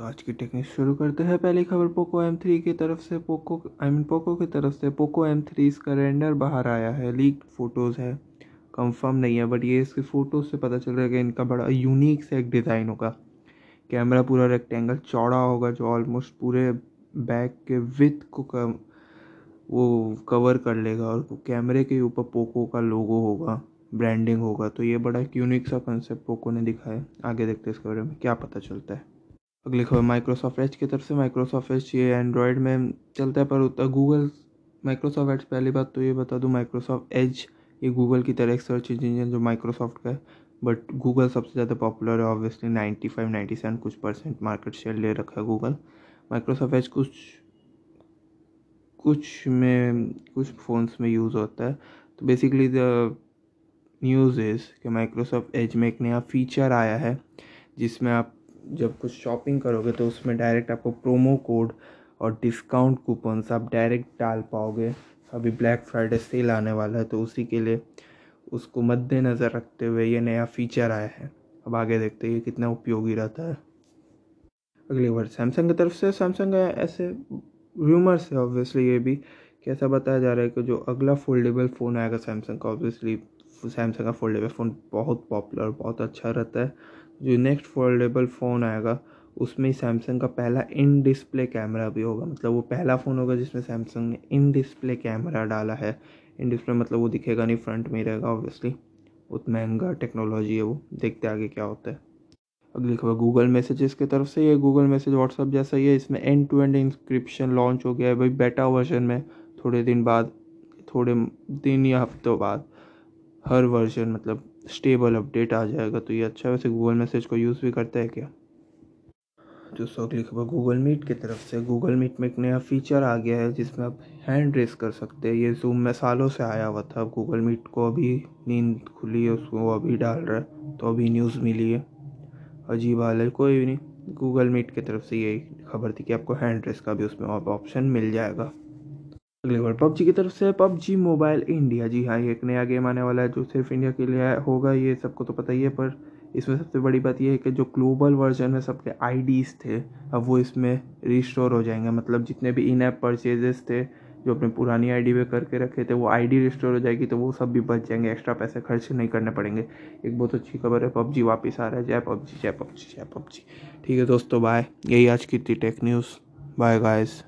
तो आज की टेक्निक शुरू करते हैं। पहली खबर पोको एम थ्री की तरफ़ से। पोको आई मीन पोको की तरफ़ से पोको एम थ्री इसका रेंडर बाहर आया है। लीक फ़ोटोज़ है। कंफर्म नहीं है बट ये इसकी फ़ोटोज़ से पता चल रहा है कि इनका बड़ा यूनिक सा एक डिज़ाइन होगा। कैमरा पूरा रेक्टेंगल चौड़ा होगा, जो ऑलमोस्ट पूरे बैक के विथ को कम, वो कवर कर लेगा और कैमरे के ऊपर पोको का लोगो होगा ब्रांडिंग होगा। तो ये बड़ा एक यूनिक सा कंसेप्ट पोको ने दिखाया आगे देखते हैं इसके बारे में, क्या पता चलता है। अगली खबर माइक्रोसॉफ्ट एज की तरफ़ से। माइक्रोसॉफ्ट एज ये एंड्रॉयड में चलता है, पर गूगल माइक्रोसॉफ्ट एज पहली बात तो ये बता दूँ माइक्रोसॉफ्ट एज ये गूगल की तरह एक सर्च इंजन जो माइक्रोसॉफ्ट का है। बट गूगल सबसे ज़्यादा पॉपुलर है obviously ninety five ninety seven कुछ परसेंट मार्केट शेयर ले रखा है गूगल माइक्रोसॉफ्ट एज कुछ कुछ में, कुछ फ़ोन्स में यूज़ होता है। तो बेसिकली द न्यूज़ इज़ कि माइक्रोसॉफ्ट एज में एक नया फीचर आया है, जिसमें आप जब कुछ शॉपिंग करोगे तो उसमें डायरेक्ट आपको प्रोमो कोड और डिस्काउंट कूपन्स आप डायरेक्ट डाल पाओगे। अभी ब्लैक फ्राइडे सेल आने वाला है तो उसी के लिए उसको मद्देनज़र रखते हुए ये नया फीचर आया है। अब आगे देखते हैं ये कितना उपयोगी रहता है। अगली बार सैमसंग की तरफ़ से सैमसंग ऐसे र्यूमर्स है ऑब्वियसली ये भी कि ऐसा बताया जा रहा है कि जो अगला फोल्डेबल फ़ोन आएगा सैमसंग का ऑब्वियसली सैमसंग का फोल्डेबल फ़ोन बहुत पॉपुलर बहुत अच्छा रहता है। जो नेक्स्ट फोल्डेबल फ़ोन आएगा, उसमें सैमसंग का पहला इन डिस्प्ले कैमरा भी होगा। मतलब वो पहला फ़ोन होगा जिसमें सैमसंग ने इन डिस्प्ले कैमरा डाला है। इन डिस्प्ले मतलब वो दिखेगा नहीं फ्रंट में ही रहेगा ऑब्वियसली बहुत महँगा टेक्नोलॉजी है वो। देखते आगे क्या होता है। अगली खबर गूगल मैसेजेस की तरफ़ से। ये गूगल मैसेज व्हाट्सअप जैसा ही है। इसमें end to end encryption launch हो गया है। भाई बेटा वर्जन में थोड़े दिन बाद, थोड़े दिन या हफ्तों बाद, हर वर्जन मतलब स्टेबल अपडेट आ जाएगा तो ये अच्छा वैसे गूगल मैसेज को यूज़ भी करता है क्या? जो सौ अगली खबर गूगल मीट की तरफ़ से। गूगल मीट में एक नया फीचर आ गया है, जिसमें आप हैंड रेस कर सकते हैं। ये जूम में सालों से आया हुआ था। अब गूगल मीट को अभी नींद खुली है, उसको अभी डाल रहा है तो अभी न्यूज़ मिली है। अजीब हाल है, कोई भी नहीं। गूगल मीट की तरफ़ से यही खबर थी कि आपको हैंड रेस का भी उसमें ऑप्शन मिल जाएगा। अगली बार पबजी की तरफ़ से पबजी मोबाइल इंडिया। जी हाँ ये एक नया गेम आने वाला है जो सिर्फ़ इंडिया के लिए होगा, ये सबको तो पता ही है, पर इसमें सबसे बड़ी बात यह है कि जो ग्लोबल वर्जन में सबके आईडीज़ थे, अब वो इसमें रिस्टोर हो जाएँगे। मतलब जितने भी इन ऐप परचेजेस थे, जो अपने पुरानी आईडी पे करके रखे थे, वो आईडी रिस्टोर हो जाएगी तो वो सब भी बच जाएँगे। एक्स्ट्रा पैसे खर्च नहीं करने पड़ेंगे। एक बहुत अच्छी खबर है, पबजी वापस आ रहा है। जय पबजी जय पबजी जय पबजी। ठीक है दोस्तों बाय यही आज की थी टेक न्यूज़ बाय गाइस